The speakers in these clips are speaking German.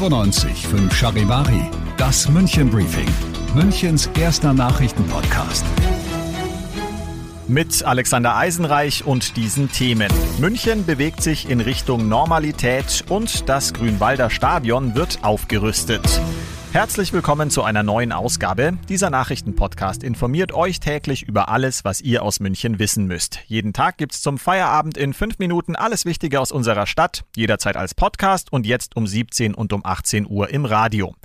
95 5 Charivari, das München Briefing, Münchens erster Nachrichtenpodcast. Mit Alexander Eisenreich und diesen Themen. München bewegt sich in Richtung Normalität und das Grünwalder Stadion wird aufgerüstet. Herzlich willkommen zu einer neuen Ausgabe. Dieser Nachrichtenpodcast informiert euch täglich über alles, was ihr aus München wissen müsst. Jeden Tag gibt's zum Feierabend in fünf Minuten alles Wichtige aus unserer Stadt, jederzeit als Podcast und jetzt um 17 und um 18 Uhr im Radio.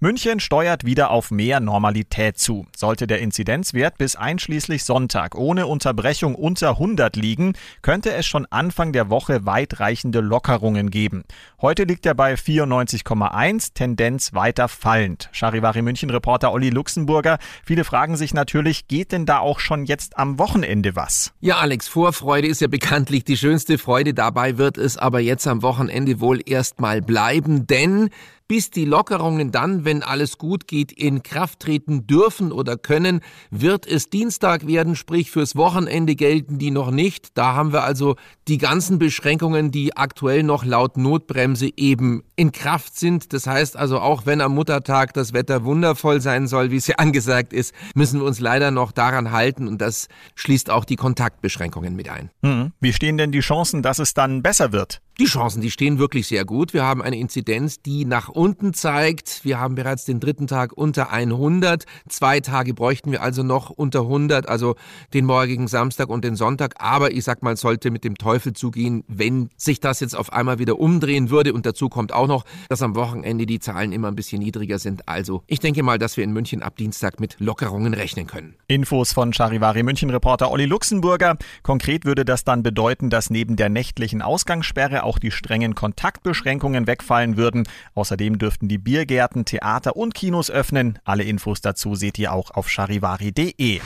München steuert wieder auf mehr Normalität zu. Sollte der Inzidenzwert bis einschließlich Sonntag ohne Unterbrechung unter 100 liegen, könnte es schon Anfang der Woche weitreichende Lockerungen geben. Heute liegt er bei 94,1, Tendenz weiter fallend. Charivari München Reporter Olli Luxemburger. Viele fragen sich natürlich, geht denn da auch schon jetzt am Wochenende was? Ja, Alex, Vorfreude ist ja bekanntlich die schönste Freude. Dabei wird es aber jetzt am Wochenende wohl erstmal bleiben, denn bis die Lockerungen dann, wenn alles gut geht, in Kraft treten dürfen oder können, wird es Dienstag werden, sprich fürs Wochenende gelten die noch nicht. Da haben wir also die ganzen Beschränkungen, die aktuell noch laut Notbremse eben in Kraft sind. Das heißt also, auch wenn am Muttertag das Wetter wundervoll sein soll, wie es ja angesagt ist, müssen wir uns leider noch daran halten und das schließt auch die Kontaktbeschränkungen mit ein. Hm. Wie stehen denn die Chancen, dass es dann besser wird? Die Chancen, die stehen wirklich sehr gut. Wir haben eine Inzidenz, die nach unten zeigt. Wir haben bereits den dritten Tag unter 100. Zwei Tage bräuchten wir also noch unter 100, also den morgigen Samstag und den Sonntag. Aber ich sag mal, sollte mit dem Teufel zugehen, wenn sich das jetzt auf einmal wieder umdrehen würde. Und dazu kommt auch noch, dass am Wochenende die Zahlen immer ein bisschen niedriger sind. Also ich denke mal, dass wir in München ab Dienstag mit Lockerungen rechnen können. Infos von Charivari München Reporter Olli Luxemburger. Konkret würde das dann bedeuten, dass neben der nächtlichen Ausgangssperre auch die strengen Kontaktbeschränkungen wegfallen würden. Außerdem dürften die Biergärten, Theater und Kinos öffnen. Alle Infos dazu seht ihr auch auf charivari.de.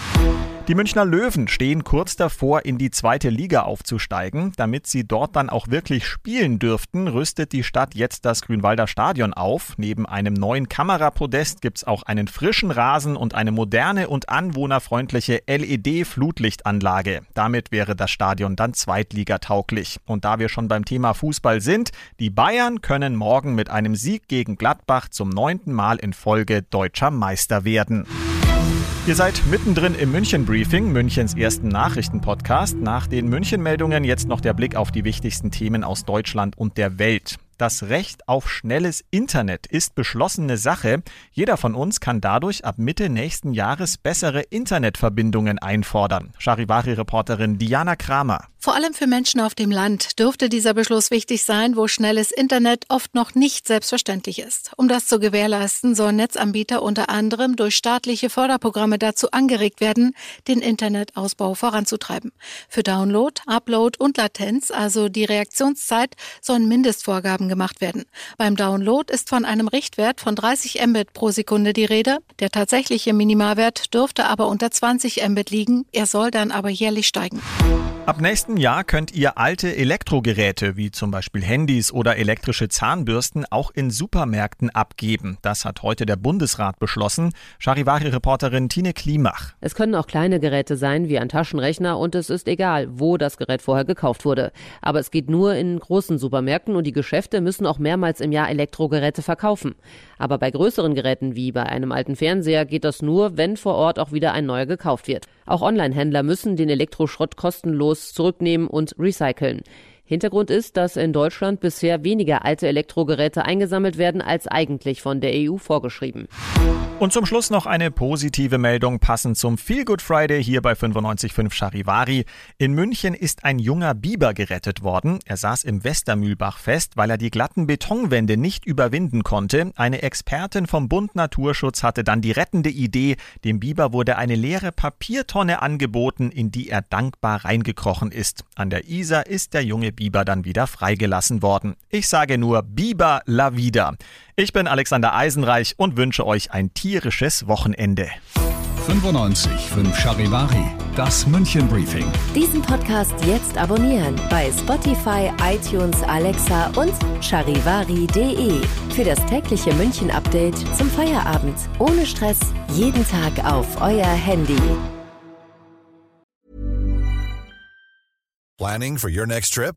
Die Münchner Löwen stehen kurz davor, in die zweite Liga aufzusteigen. Damit sie dort dann auch wirklich spielen dürften, rüstet die Stadt jetzt das Grünwalder Stadion auf. Neben einem neuen Kamerapodest gibt's auch einen frischen Rasen und eine moderne und anwohnerfreundliche LED-Flutlichtanlage. Damit wäre das Stadion dann zweitligatauglich. Und da wir schon beim Thema Fußball sind, die Bayern können morgen mit einem Sieg gegen Gladbach zum neunten Mal in Folge deutscher Meister werden. Ihr seid mittendrin im München Briefing, Münchens ersten Nachrichtenpodcast. Nach den München Meldungen jetzt noch der Blick auf die wichtigsten Themen aus Deutschland und der Welt. Das Recht auf schnelles Internet ist beschlossene Sache. Jeder von uns kann dadurch ab Mitte nächsten Jahres bessere Internetverbindungen einfordern. Charivari-Reporterin Diana Kramer. Vor allem für Menschen auf dem Land dürfte dieser Beschluss wichtig sein, wo schnelles Internet oft noch nicht selbstverständlich ist. Um das zu gewährleisten, sollen Netzanbieter unter anderem durch staatliche Förderprogramme dazu angeregt werden, den Internetausbau voranzutreiben. Für Download, Upload und Latenz, also die Reaktionszeit, sollen Mindestvorgaben gemacht werden. Beim Download ist von einem Richtwert von 30 Mbit pro Sekunde die Rede. Der tatsächliche Minimalwert dürfte aber unter 20 Mbit liegen. Er soll dann aber jährlich steigen. Ab nächsten Jahr könnt ihr alte Elektrogeräte wie zum Beispiel Handys oder elektrische Zahnbürsten auch in Supermärkten abgeben. Das hat heute der Bundesrat beschlossen. Charivari-Reporterin Tine Klimach. Es können auch kleine Geräte sein wie ein Taschenrechner und es ist egal, wo das Gerät vorher gekauft wurde. Aber es geht nur in großen Supermärkten und die Geschäfte müssen auch mehrmals im Jahr Elektrogeräte verkaufen. Aber bei größeren Geräten wie bei einem alten Fernseher geht das nur, wenn vor Ort auch wieder ein neuer gekauft wird. Auch Online-Händler müssen den Elektroschrott kostenlos zurücknehmen und recyceln. Hintergrund ist, dass in Deutschland bisher weniger alte Elektrogeräte eingesammelt werden als eigentlich von der EU vorgeschrieben. Und zum Schluss noch eine positive Meldung passend zum Feel Good Friday hier bei 95.5 Charivari. In München ist ein junger Biber gerettet worden. Er saß im Westermühlbach fest, weil er die glatten Betonwände nicht überwinden konnte. Eine Expertin vom Bund Naturschutz hatte dann die rettende Idee. Dem Biber wurde eine leere Papiertonne angeboten, in die er dankbar reingekrochen ist. An der Isar ist der junge Biber dann wieder freigelassen worden. Ich sage nur Biber la vida. Ich bin Alexander Eisenreich und wünsche euch ein tierisches Wochenende. 95 5 Charivari, das München Briefing. Diesen Podcast jetzt abonnieren bei Spotify, iTunes, Alexa und charivari.de. Für das tägliche München Update zum Feierabend. Ohne Stress, jeden Tag auf euer Handy. Planning for your next trip?